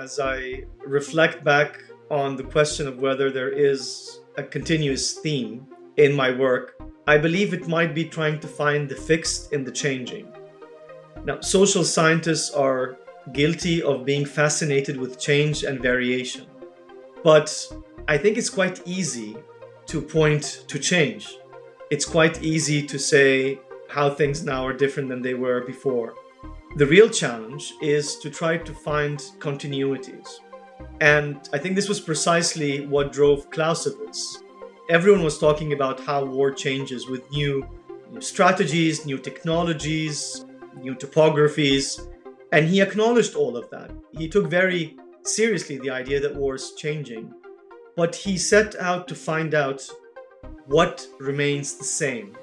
as I reflect back on the question of whether there is a continuous theme in my work, I believe it might be trying to find the fixed in the changing. Now, social scientists are guilty of being fascinated with change and variation. But I think it's quite easy to point to change. It's quite easy to say how things now are different than they were before. The real challenge is to try to find continuities. And I think this was precisely what drove Clausewitz. Everyone was talking about how war changes with new, new strategies, new technologies, new topographies, and he acknowledged all of that. He took very seriously the idea that war is changing, but he set out to find out what remains the same.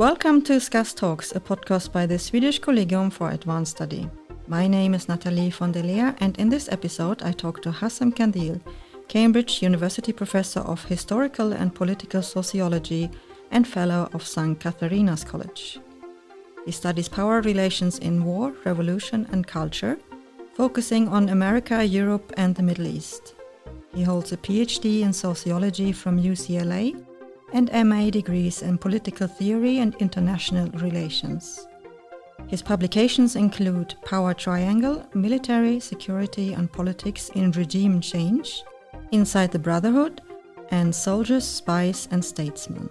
Welcome to SCAS Talks, a podcast by the Swedish Collegium for Advanced Study. My name is Nathalie von der Leer, and in this episode, I talk to Hazem Kandil, Cambridge University Professor of Historical and Political Sociology and Fellow of St. Catharine's College. He studies power relations in war, revolution, and culture, focusing on America, Europe, and the Middle East. He holds a PhD in sociology from UCLA and MA degrees in political theory and international relations. His publications include Power Triangle, Military, Security and Politics in Regime Change, Inside the Brotherhood, and Soldiers, Spies and Statesmen.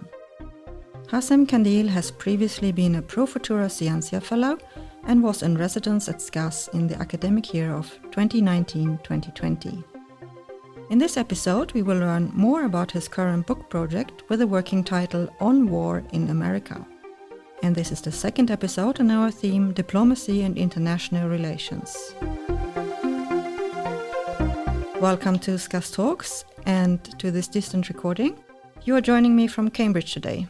Hazem Kandil has previously been a Pro Futura Scientia Fellow and was in residence at SCAS in the academic year of 2019 2020. In this episode, we will learn more about his current book project with the working title On War in America. And this is the second episode on our theme Diplomacy and International Relations. Welcome to SCAS Talks and to this distant recording. You are joining me from Cambridge today.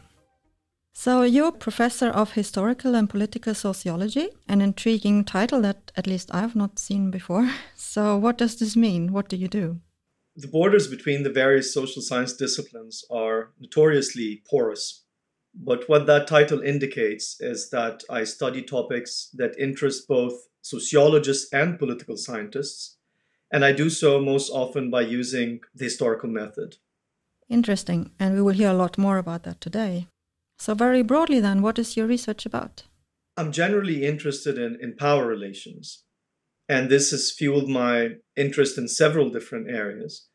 So, you're professor of historical and political sociology, an intriguing title that at least I have not seen before. So, what does this mean? What do you do? The borders between the various social science disciplines are notoriously porous. But what that title indicates is that I study topics that interest both sociologists and political scientists, and I do so most often by using the historical method. Interesting, and we will hear a lot more about that today. So, very broadly, then, what is your research about? I'm generally interested in, in power relations, and this has fueled my interest in several different areas,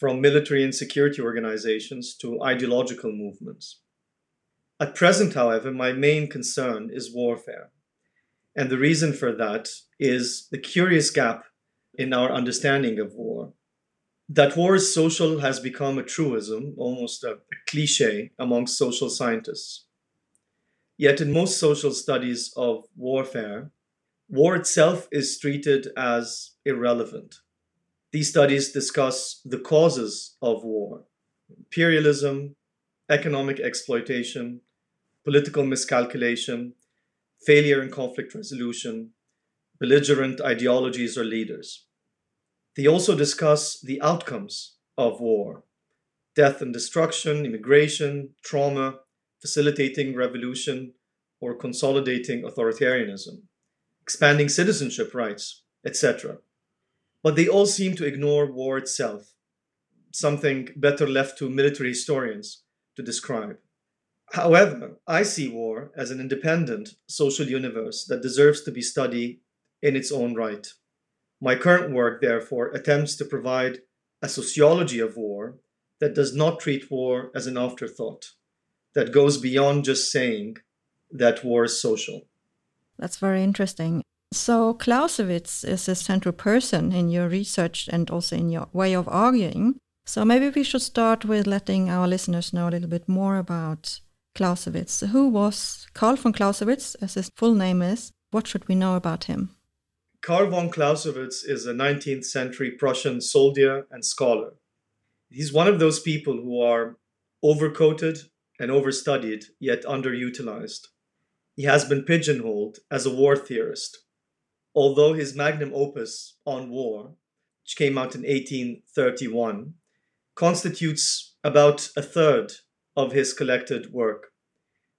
from military and security organizations to ideological movements. At present, however, my main concern is warfare. And the reason for that is the curious gap in our understanding of war. That war is social has become a truism, almost a, cliche, amongst social scientists. Yet, in most social studies of warfare, war itself is treated as irrelevant. These studies discuss the causes of war imperialism, economic exploitation, political miscalculation, failure in conflict resolution, belligerent ideologies or leaders. They also discuss the outcomes of war death and destruction, immigration, trauma, facilitating revolution, or consolidating authoritarianism expanding citizenship rights, etc. But they all seem to ignore war itself, something better left to military historians to describe. However, I see war as an independent social universe that deserves to be studied in its own right. My current work, therefore, attempts to provide a sociology of war that does not treat war as an afterthought, that goes beyond just saying that war is social. That's very interesting. So, Clausewitz is a central person in your research and also in your way of arguing. So, maybe we should start with letting our listeners know a little bit more about Clausewitz. Who was Karl von Clausewitz, as his full name is? What should we know about him? Karl von Clausewitz is a 19th century Prussian soldier and scholar. He's one of those people who are overcoated and overstudied, yet underutilized he has been pigeonholed as a war theorist. Although his magnum opus on war, which came out in 1831, constitutes about a third of his collected work.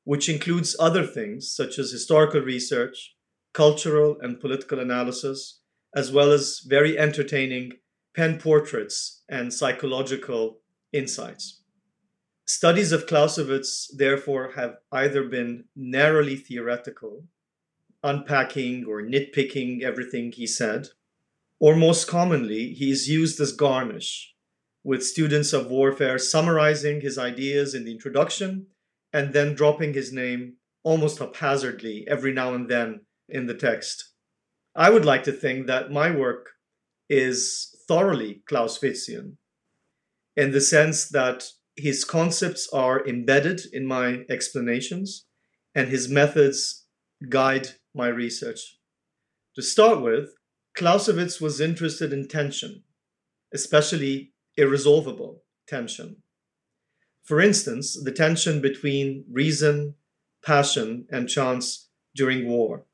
which includes other things such as historical research, cultural and political analysis, as well as very entertaining pen portraits and psychological insights. Studies of Clausewitz, therefore, have either been narrowly theoretical, unpacking or nitpicking everything he said, or most commonly, he is used as garnish, with students of warfare summarizing his ideas in the introduction and then dropping his name almost haphazardly every now and then in the text. I would like to think that my work is thoroughly Clausewitzian in the sense that his concepts are embedded in my explanations and his methods guide my research. To start with, Clausewitz was interested in tension, especially irresolvable tension. For instance, the tension between reason, passion, and chance during war.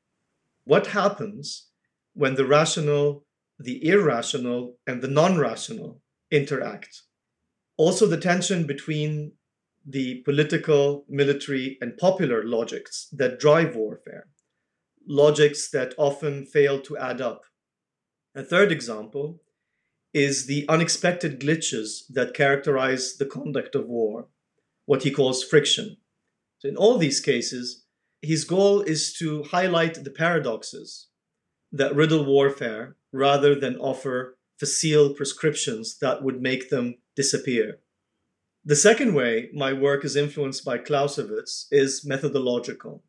What happens when the rational, the irrational, and the non rational interact? Also, the tension between the political, military, and popular logics that drive warfare, logics that often fail to add up. A third example is the unexpected glitches that characterize the conduct of war, what he calls friction. So in all these cases, his goal is to highlight the paradoxes that riddle warfare rather than offer facile prescriptions that would make them disappear. The second way my work is influenced by Clausewitz is methodological.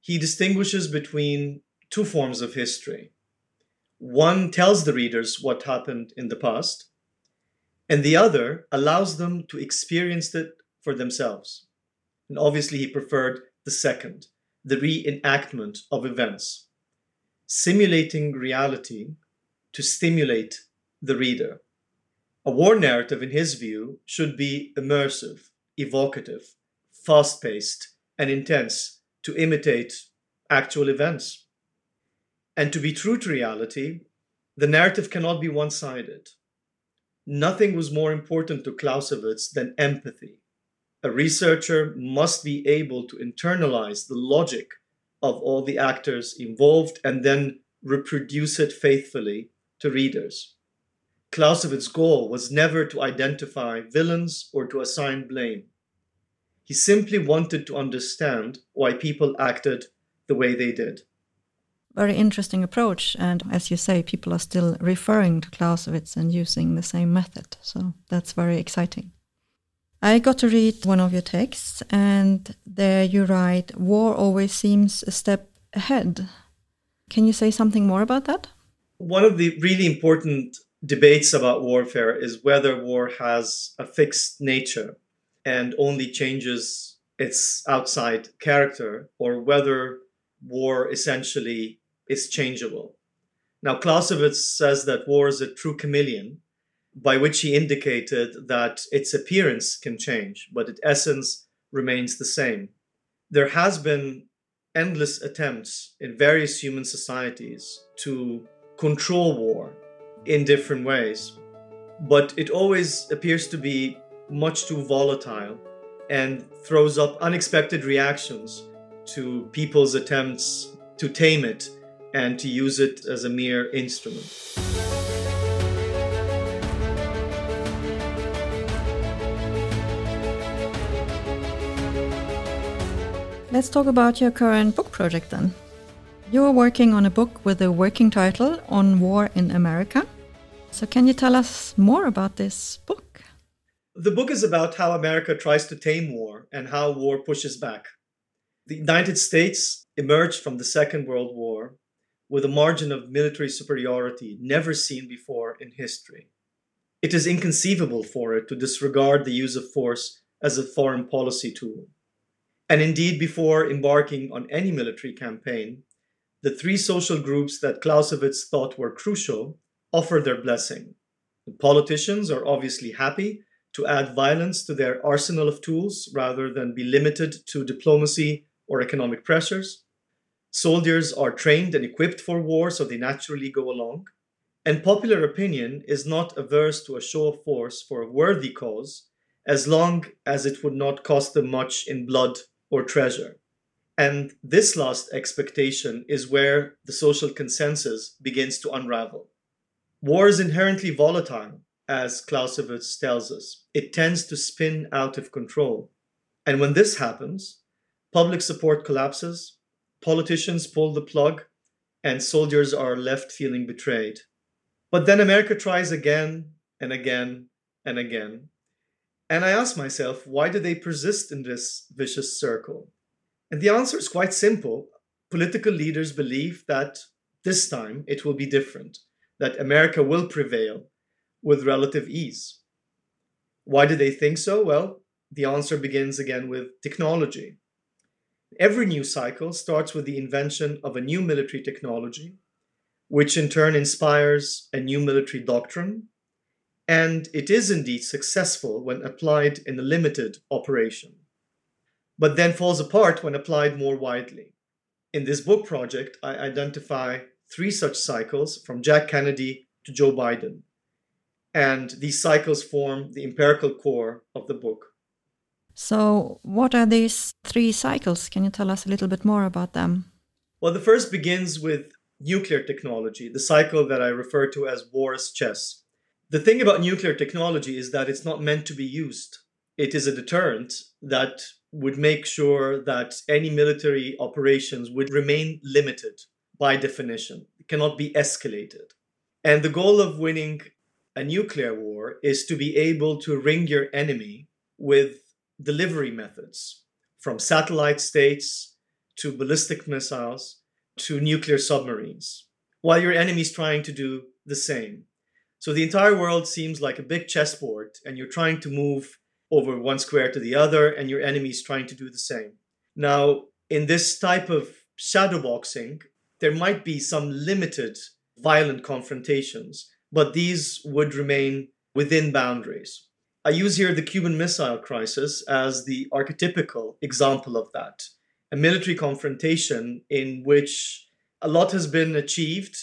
He distinguishes between two forms of history. One tells the readers what happened in the past, and the other allows them to experience it for themselves. And obviously, he preferred the second, the reenactment of events, simulating reality to stimulate the reader. A war narrative, in his view, should be immersive, evocative, fast paced, and intense to imitate actual events. And to be true to reality, the narrative cannot be one sided. Nothing was more important to Clausewitz than empathy. A researcher must be able to internalize the logic of all the actors involved and then reproduce it faithfully to readers. Clausewitz's goal was never to identify villains or to assign blame. He simply wanted to understand why people acted the way they did. Very interesting approach. And as you say, people are still referring to Clausewitz and using the same method. So that's very exciting. I got to read one of your texts, and there you write, War always seems a step ahead. Can you say something more about that? One of the really important debates about warfare is whether war has a fixed nature and only changes its outside character, or whether war essentially is changeable. Now, Clausewitz says that war is a true chameleon, by which he indicated that its appearance can change, but its essence remains the same. There has been endless attempts in various human societies to control war in different ways, but it always appears to be much too volatile and throws up unexpected reactions to people's attempts to tame it and to use it as a mere instrument. Let's talk about your current book project then. You are working on a book with a working title On War in America. So, can you tell us more about this book? The book is about how America tries to tame war and how war pushes back. The United States emerged from the Second World War with a margin of military superiority never seen before in history. It is inconceivable for it to disregard the use of force as a foreign policy tool. And indeed, before embarking on any military campaign, the three social groups that Clausewitz thought were crucial offer their blessing. The politicians are obviously happy to add violence to their arsenal of tools rather than be limited to diplomacy or economic pressures. Soldiers are trained and equipped for war, so they naturally go along. And popular opinion is not averse to a show of force for a worthy cause, as long as it would not cost them much in blood or treasure. And this last expectation is where the social consensus begins to unravel. War is inherently volatile, as Clausewitz tells us. It tends to spin out of control. And when this happens, public support collapses, politicians pull the plug, and soldiers are left feeling betrayed. But then America tries again and again and again. And I ask myself, why do they persist in this vicious circle? And the answer is quite simple. Political leaders believe that this time it will be different, that America will prevail with relative ease. Why do they think so? Well, the answer begins again with technology. Every new cycle starts with the invention of a new military technology, which in turn inspires a new military doctrine, and it is indeed successful when applied in a limited operation but then falls apart when applied more widely. In this book project, I identify three such cycles from Jack Kennedy to Joe Biden. And these cycles form the empirical core of the book. So, what are these three cycles? Can you tell us a little bit more about them? Well, the first begins with nuclear technology, the cycle that I refer to as war's chess. The thing about nuclear technology is that it's not meant to be used. It is a deterrent that would make sure that any military operations would remain limited by definition, it cannot be escalated. And the goal of winning a nuclear war is to be able to ring your enemy with delivery methods from satellite states to ballistic missiles to nuclear submarines, while your enemy is trying to do the same. So the entire world seems like a big chessboard, and you're trying to move over one square to the other, and your enemy is trying to do the same. Now, in this type of shadowboxing, there might be some limited violent confrontations, but these would remain within boundaries. I use here the Cuban Missile Crisis as the archetypical example of that a military confrontation in which a lot has been achieved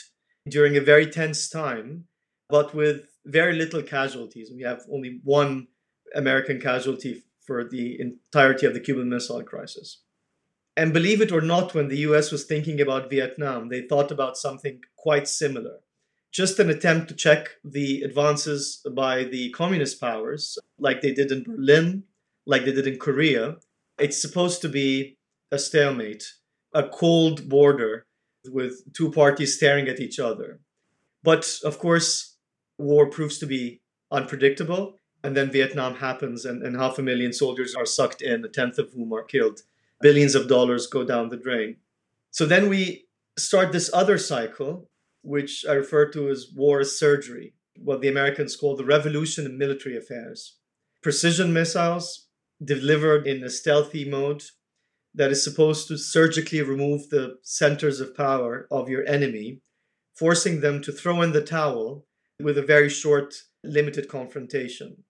during a very tense time, but with very little casualties. We have only one American casualty for the entirety of the Cuban Missile Crisis. And believe it or not, when the US was thinking about Vietnam, they thought about something quite similar. Just an attempt to check the advances by the communist powers, like they did in Berlin, like they did in Korea. It's supposed to be a stalemate, a cold border with two parties staring at each other. But of course, war proves to be unpredictable and then Vietnam happens, and, and half a million soldiers are sucked in, a tenth of whom are killed. Billions of dollars go down the drain. So then we start this other cycle, which I refer to as war surgery, what the Americans call the revolution in military affairs. Precision missiles delivered in a stealthy mode that is supposed to surgically remove the centers of power of your enemy, forcing them to throw in the towel with a very short, limited confrontation.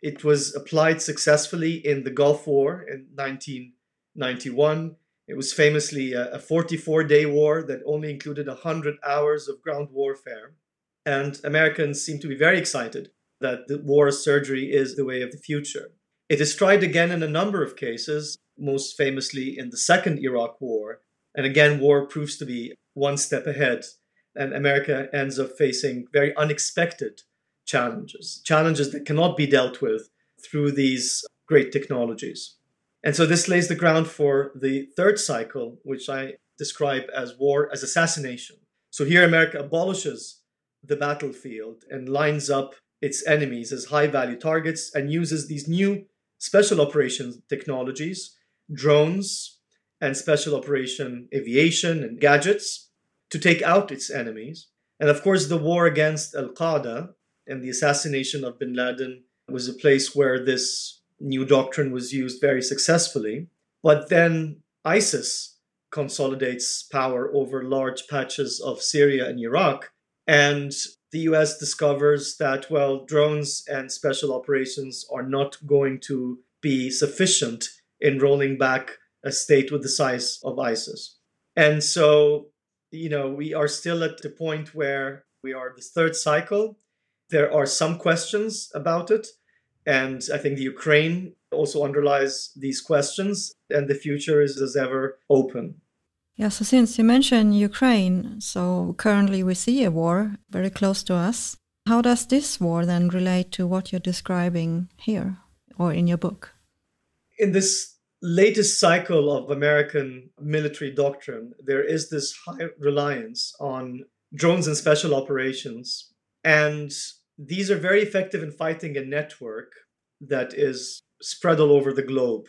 It was applied successfully in the Gulf War in 1991. It was famously a 44 day war that only included 100 hours of ground warfare. And Americans seem to be very excited that the war surgery is the way of the future. It is tried again in a number of cases, most famously in the Second Iraq War. And again, war proves to be one step ahead, and America ends up facing very unexpected challenges, challenges that cannot be dealt with through these great technologies. And so this lays the ground for the third cycle, which I describe as war as assassination. So here America abolishes the battlefield and lines up its enemies as high value targets and uses these new special operations technologies, drones, and special operation aviation and gadgets to take out its enemies. And of course, the war against Al Qaeda and the assassination of bin Laden was a place where this new doctrine was used very successfully. But then ISIS consolidates power over large patches of Syria and Iraq. And the US discovers that, well, drones and special operations are not going to be sufficient in rolling back a state with the size of ISIS. And so, you know, we are still at the point where we are the third cycle there are some questions about it, And I think the Ukraine also underlies these questions, and the future is as ever open. Yeah, so since you mentioned Ukraine, so currently we see a war very close to us. How does this war then relate to what you're describing here or in your book? In this latest cycle of American military doctrine, there is this high reliance on drones and special operations. And these are very effective in fighting a network that is spread all over the globe.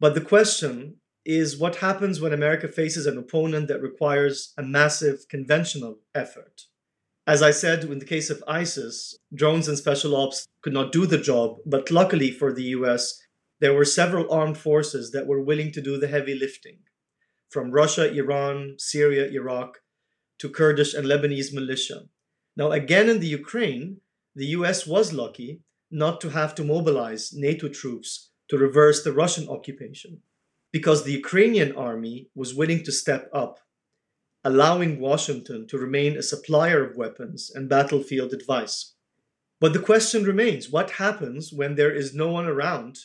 But the question is what happens when America faces an opponent that requires a massive conventional effort? As I said, in the case of ISIS, drones and special ops could not do the job, but luckily for the US, there were several armed forces that were willing to do the heavy lifting. From Russia, Iran, Syria, Iraq, to Kurdish and Lebanese militia. Now, again in the Ukraine, the US was lucky not to have to mobilize NATO troops to reverse the Russian occupation because the Ukrainian army was willing to step up, allowing Washington to remain a supplier of weapons and battlefield advice. But the question remains what happens when there is no one around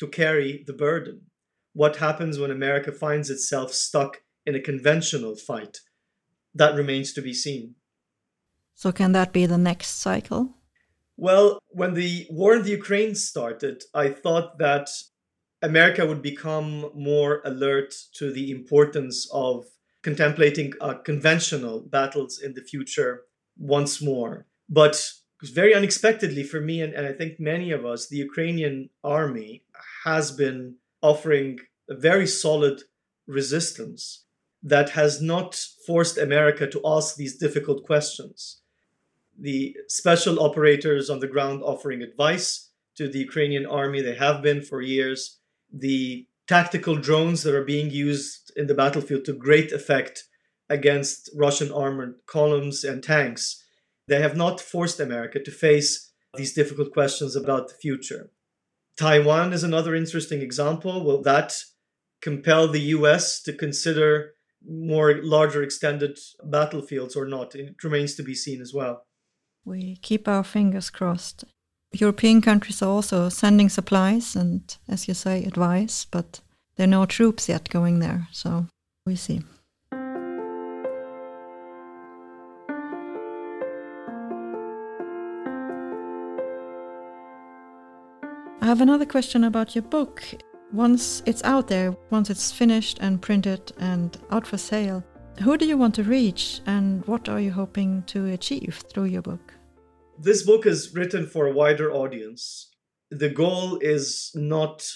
to carry the burden? What happens when America finds itself stuck in a conventional fight? That remains to be seen. So, can that be the next cycle? Well, when the war in the Ukraine started, I thought that America would become more alert to the importance of contemplating uh, conventional battles in the future once more. But very unexpectedly for me, and, and I think many of us, the Ukrainian army has been offering a very solid resistance that has not forced America to ask these difficult questions the special operators on the ground offering advice to the Ukrainian army. They have been for years. The tactical drones that are being used in the battlefield to great effect against Russian armored columns and tanks. They have not forced America to face these difficult questions about the future. Taiwan is another interesting example. Will that compel the US to consider more larger extended battlefields or not? It remains to be seen as well we keep our fingers crossed. European countries are also sending supplies and, as you say, advice, but there are no troops yet going there, so we see. I have another question about your book. Once it's out there, once it's finished and printed and out for sale, who do you want to reach and what are you hoping to achieve through your book? This book is written for a wider audience. The goal is not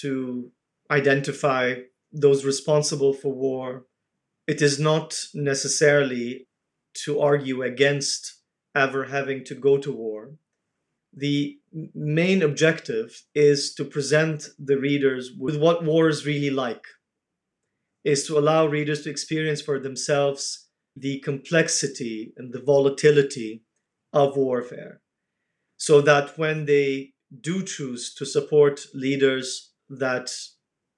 to identify those responsible for war. It is not necessarily to argue against ever having to go to war. The main objective is to present the readers with what war is really like, is to allow readers to experience for themselves the complexity and the volatility of warfare so that when they do choose to support leaders that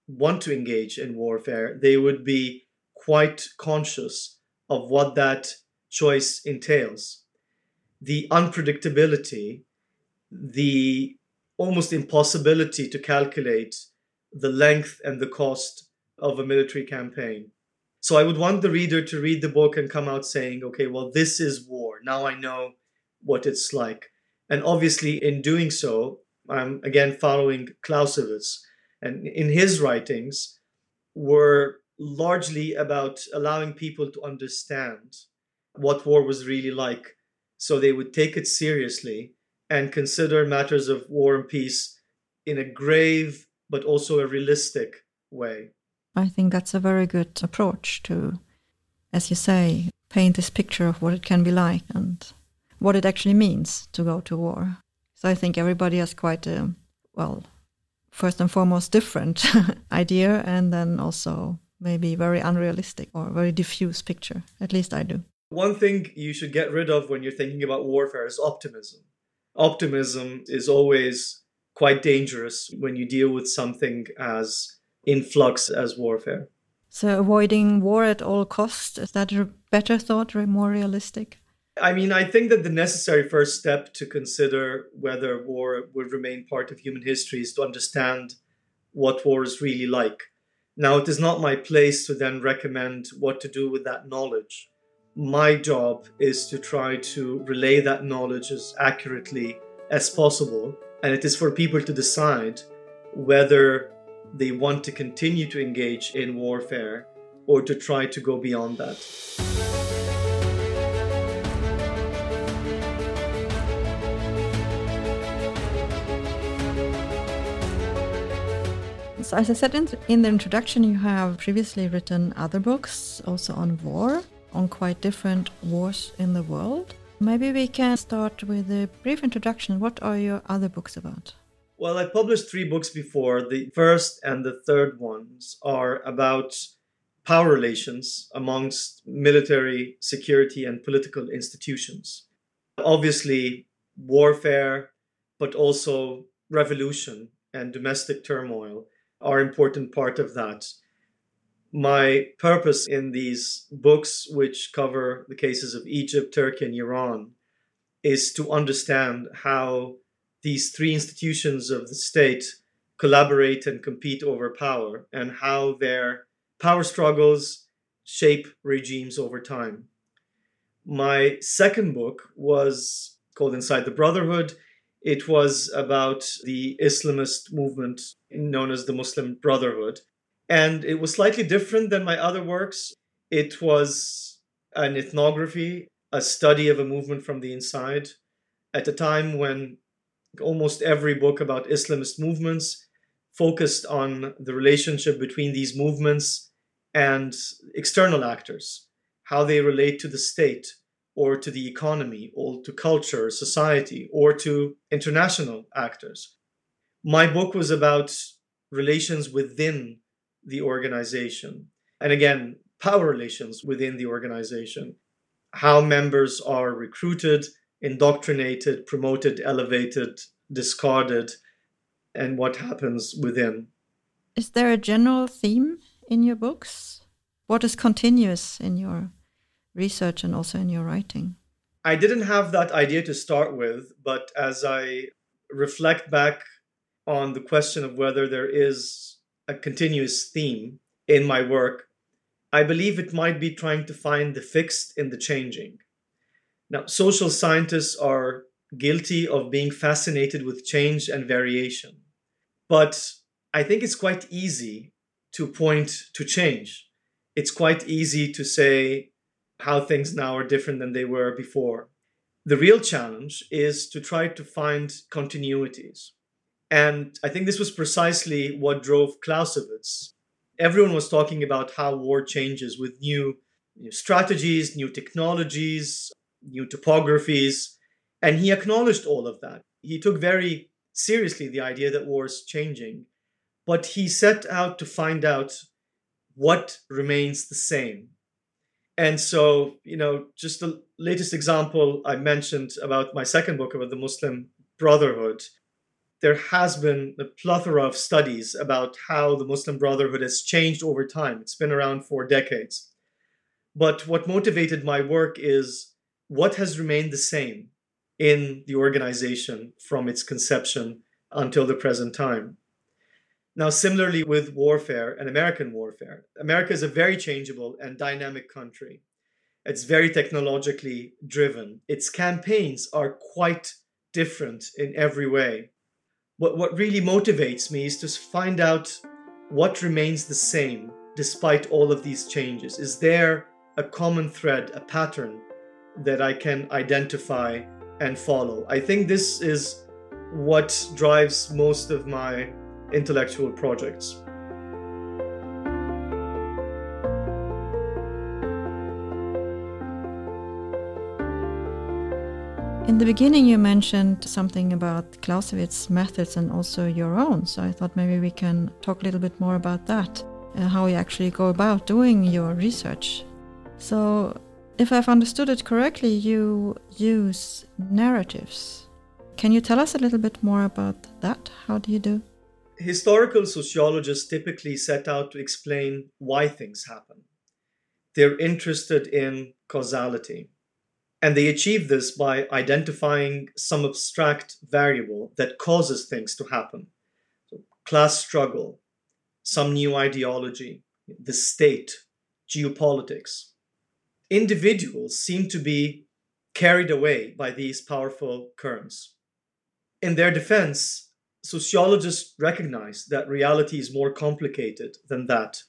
want to engage in warfare, they would be quite conscious of what that choice entails. The unpredictability, the almost impossibility to calculate the length and the cost of a military campaign. So I would want the reader to read the book and come out saying, okay, well, this is war. Now I know what it's like. And obviously, in doing so, I'm again following Clausewitz, and in his writings were largely about allowing people to understand what war was really like so they would take it seriously and consider matters of war and peace in a grave but also a realistic way. I think that's a very good approach to, as you say, paint this picture of what it can be like and what it actually means to go to war. So I think everybody has quite a, well, first and foremost, different idea, and then also maybe very unrealistic or very diffuse picture. At least I do. One thing you should get rid of when you're thinking about warfare is optimism. Optimism is always quite dangerous when you deal with something as in flux as warfare. So avoiding war at all costs is that a better thought or more realistic? I mean, I think that the necessary first step to consider whether war would remain part of human history is to understand what war is really like. Now, it is not my place to then recommend what to do with that knowledge. My job is to try to relay that knowledge as accurately as possible, and it is for people to decide whether they want to continue to engage in warfare or to try to go beyond that. As I said in, in the introduction, you have previously written other books also on war, on quite different wars in the world. Maybe we can start with a brief introduction. What are your other books about? Well, I published three books before. The first and the third ones are about power relations amongst military, security, and political institutions. Obviously, warfare, but also revolution and domestic turmoil are important part of that. My purpose in these books, which cover the cases of Egypt, Turkey, and Iran, is to understand how these three institutions of the state collaborate and compete over power and how their power struggles shape regimes over time. My second book was called Inside the Brotherhood. It was about the Islamist movement known as the Muslim Brotherhood. And it was slightly different than my other works. It was an ethnography, a study of a movement from the inside at a time when almost every book about Islamist movements focused on the relationship between these movements and external actors, how they relate to the state or to the economy or to culture, society, or to international actors. My book was about relations within the organization. And again, power relations within the organization, how members are recruited, indoctrinated, promoted, elevated, discarded, and what happens within. Is there a general theme in your books? What is continuous in your research and also in your writing? I didn't have that idea to start with, but as I reflect back on the question of whether there is a continuous theme in my work, I believe it might be trying to find the fixed in the changing. Now, social scientists are guilty of being fascinated with change and variation. But I think it's quite easy to point to change. It's quite easy to say how things now are different than they were before. The real challenge is to try to find continuities. And I think this was precisely what drove Clausewitz. Everyone was talking about how war changes with new, new strategies, new technologies, new topographies. And he acknowledged all of that. He took very seriously the idea that war is changing, but he set out to find out what remains the same. And so, you know, just the latest example I mentioned about my second book about the Muslim Brotherhood, there has been a plethora of studies about how the Muslim Brotherhood has changed over time. It's been around for decades. But what motivated my work is what has remained the same in the organization from its conception until the present time. Now, similarly with warfare and American warfare, America is a very changeable and dynamic country. It's very technologically driven. Its campaigns are quite different in every way. What, what really motivates me is to find out what remains the same despite all of these changes. Is there a common thread, a pattern that I can identify and follow. I think this is what drives most of my intellectual projects. In the beginning, you mentioned something about Clausewitz's methods and also your own. So I thought maybe we can talk a little bit more about that, uh, how you actually go about doing your research. So if I've understood it correctly, you use narratives. Can you tell us a little bit more about that? How do you do? Historical sociologists typically set out to explain why things happen. They're interested in causality. And they achieve this by identifying some abstract variable that causes things to happen. So class struggle, some new ideology, the state, geopolitics. Individuals seem to be carried away by these powerful currents. In their defense, sociologists recognize that reality is more complicated than that,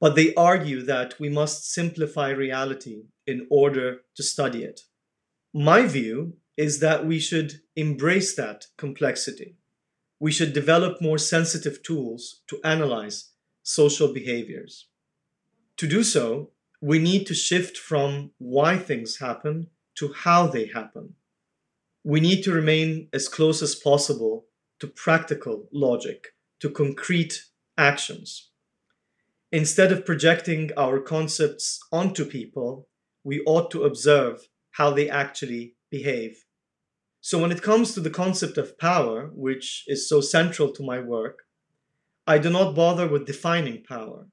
but they argue that we must simplify reality in order to study it. My view is that we should embrace that complexity. We should develop more sensitive tools to analyze social behaviors. To do so, we need to shift from why things happen to how they happen. We need to remain as close as possible to practical logic, to concrete actions. Instead of projecting our concepts onto people, we ought to observe how they actually behave. So, when it comes to the concept of power, which is so central to my work, I do not bother with defining power,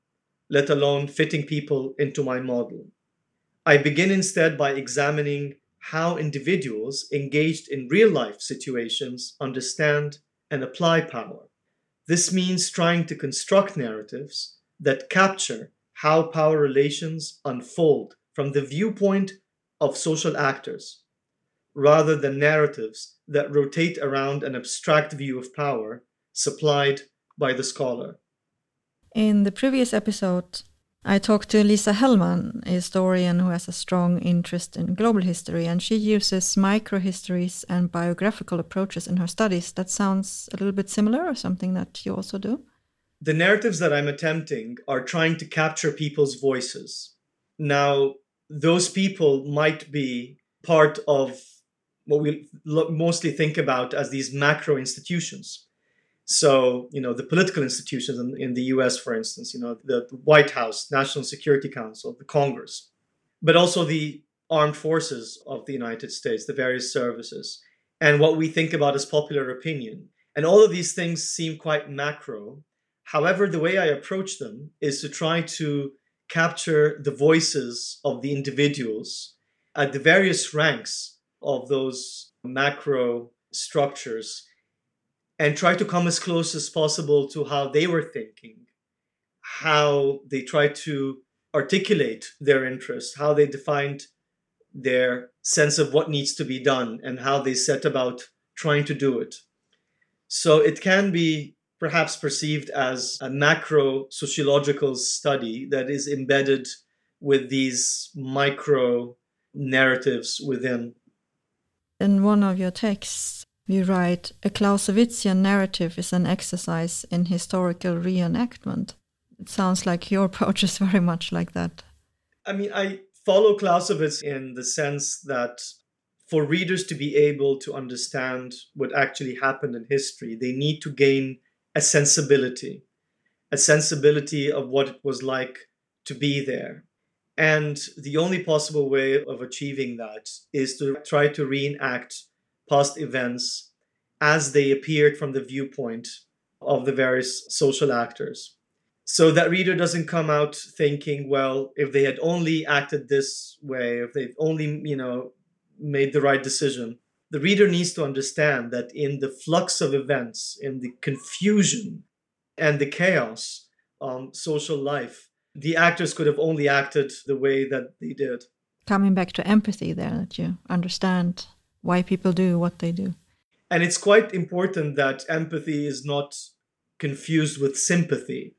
let alone fitting people into my model. I begin instead by examining how individuals engaged in real life situations understand and apply power. This means trying to construct narratives that capture how power relations unfold from the viewpoint of social actors, rather than narratives that rotate around an abstract view of power supplied by the scholar. In the previous episode, I talked to Lisa Hellman, a historian who has a strong interest in global history, and she uses microhistories and biographical approaches in her studies. That sounds a little bit similar, or something that you also do? The narratives that I'm attempting are trying to capture people's voices. Now, those people might be part of what we mostly think about as these macro institutions. So, you know, the political institutions in, in the US, for instance, you know, the, the White House, National Security Council, the Congress, but also the armed forces of the United States, the various services, and what we think about as popular opinion. And all of these things seem quite macro. However, the way I approach them is to try to capture the voices of the individuals at the various ranks of those macro structures and try to come as close as possible to how they were thinking, how they tried to articulate their interests, how they defined their sense of what needs to be done, and how they set about trying to do it. So it can be perhaps perceived as a macro sociological study that is embedded with these micro narratives within. In one of your texts, you write, a Clausewitzian narrative is an exercise in historical reenactment. It sounds like your approach is very much like that. I mean, I follow Clausewitz in the sense that for readers to be able to understand what actually happened in history, they need to gain a sensibility, a sensibility of what it was like to be there. And the only possible way of achieving that is to try to reenact past events as they appeared from the viewpoint of the various social actors. So that reader doesn't come out thinking, well, if they had only acted this way, if they've only, you know, made the right decision. The reader needs to understand that in the flux of events, in the confusion and the chaos um, social life, the actors could have only acted the way that they did. Coming back to empathy, there, that you understand why people do what they do. And it's quite important that empathy is not confused with sympathy.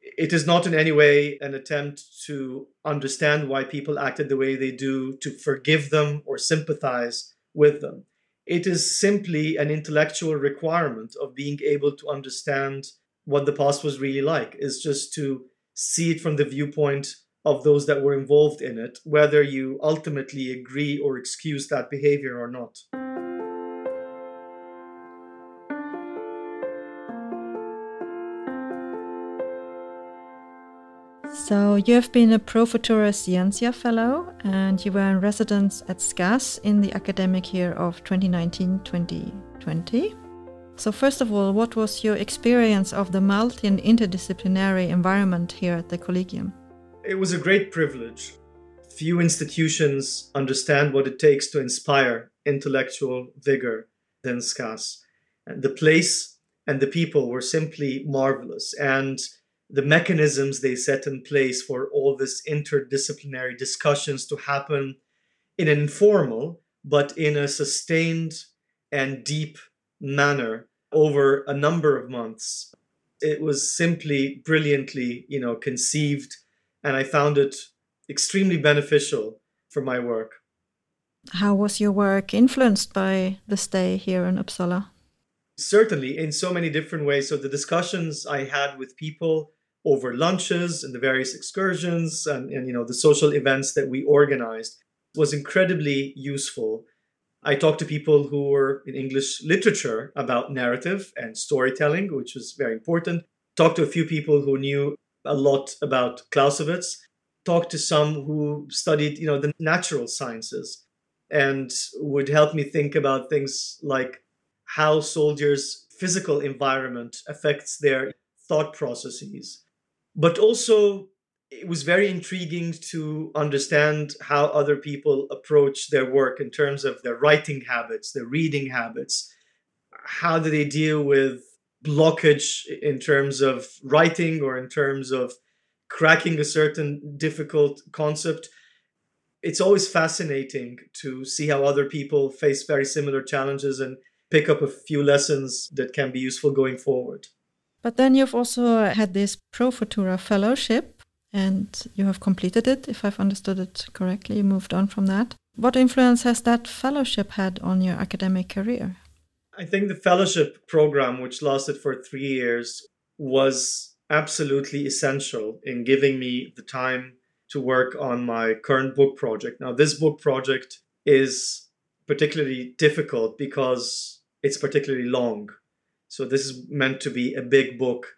It is not in any way an attempt to understand why people acted the way they do, to forgive them or sympathize with them. It is simply an intellectual requirement of being able to understand what the past was really like, is just to see it from the viewpoint of those that were involved in it, whether you ultimately agree or excuse that behavior or not. So, you have been a Pro Futura Scientia Fellow and you were in residence at SCAS in the academic year of 2019 2020. So, first of all, what was your experience of the multi and interdisciplinary environment here at the Collegium? It was a great privilege. few institutions understand what it takes to inspire intellectual vigor than SCAS. And the place and the people were simply marvelous. And the mechanisms they set in place for all this interdisciplinary discussions to happen in an informal but in a sustained and deep manner over a number of months it was simply brilliantly you know conceived and i found it extremely beneficial for my work. How was your work influenced by the stay here in uppsala? Certainly in so many different ways. So the discussions i had with people over lunches and the various excursions and, and you know the social events that we organized was incredibly useful. I talked to people who were in english literature about narrative and storytelling which was very important. Talked to a few people who knew a lot about clausewitz talked to some who studied you know the natural sciences and would help me think about things like how soldiers physical environment affects their thought processes but also it was very intriguing to understand how other people approach their work in terms of their writing habits, their reading habits. How do they deal with blockage in terms of writing or in terms of cracking a certain difficult concept? It's always fascinating to see how other people face very similar challenges and pick up a few lessons that can be useful going forward. But then you've also had this Pro Futura fellowship and you have completed it, if I've understood it correctly. You moved on from that. What influence has that fellowship had on your academic career? I think the fellowship program, which lasted for three years, was absolutely essential in giving me the time to work on my current book project. Now, this book project is particularly difficult because it's particularly long. So this is meant to be a big book.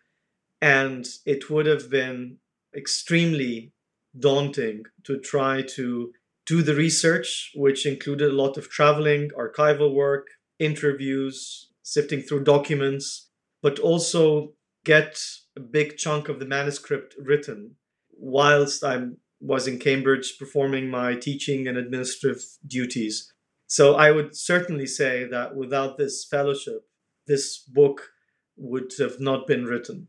And it would have been extremely daunting to try to do the research, which included a lot of traveling, archival work, interviews, sifting through documents, but also get a big chunk of the manuscript written whilst I was in Cambridge performing my teaching and administrative duties. So I would certainly say that without this fellowship, this book would have not been written.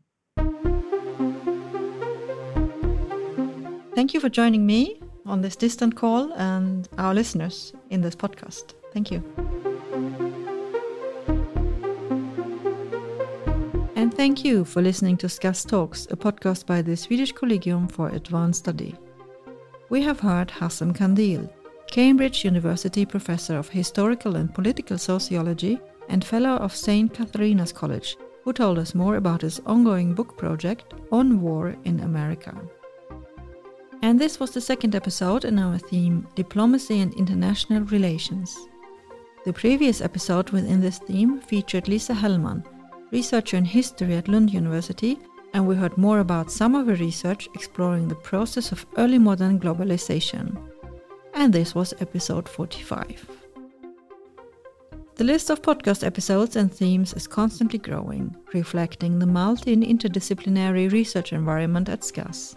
Thank you for joining me on this distant call and our listeners in this podcast. Thank you. Thank you for listening to SCAS Talks, a podcast by the Swedish Collegium for Advanced Study. We have heard Hazem Kandil, Cambridge University Professor of Historical and Political Sociology and Fellow of St. Catharine's College, who told us more about his ongoing book project on war in America. And this was the second episode in our theme Diplomacy and International Relations. The previous episode within this theme featured Lisa Hellman, researcher in history at Lund University, and we heard more about some of her research exploring the process of early modern globalization. And this was episode 45. The list of podcast episodes and themes is constantly growing, reflecting the multi and interdisciplinary research environment at SCAS.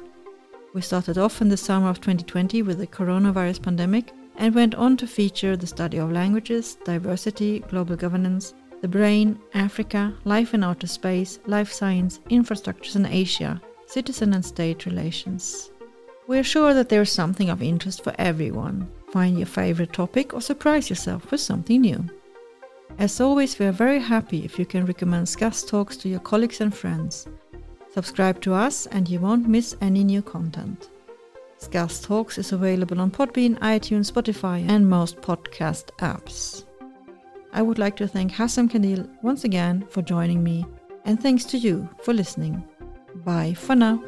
We started off in the summer of 2020 with the coronavirus pandemic and went on to feature the study of languages, diversity, global governance, the brain, Africa, life in outer space, life science, infrastructures in Asia, citizen and state relations. We are sure that there is something of interest for everyone. Find your favorite topic or surprise yourself with something new. As always, we are very happy if you can recommend SCAS Talks to your colleagues and friends. Subscribe to us and you won't miss any new content. SCAS Talks is available on Podbean, iTunes, Spotify, and most podcast apps. I would like to thank Hazem Kandil once again for joining me, and thanks to you for listening. Bye for now.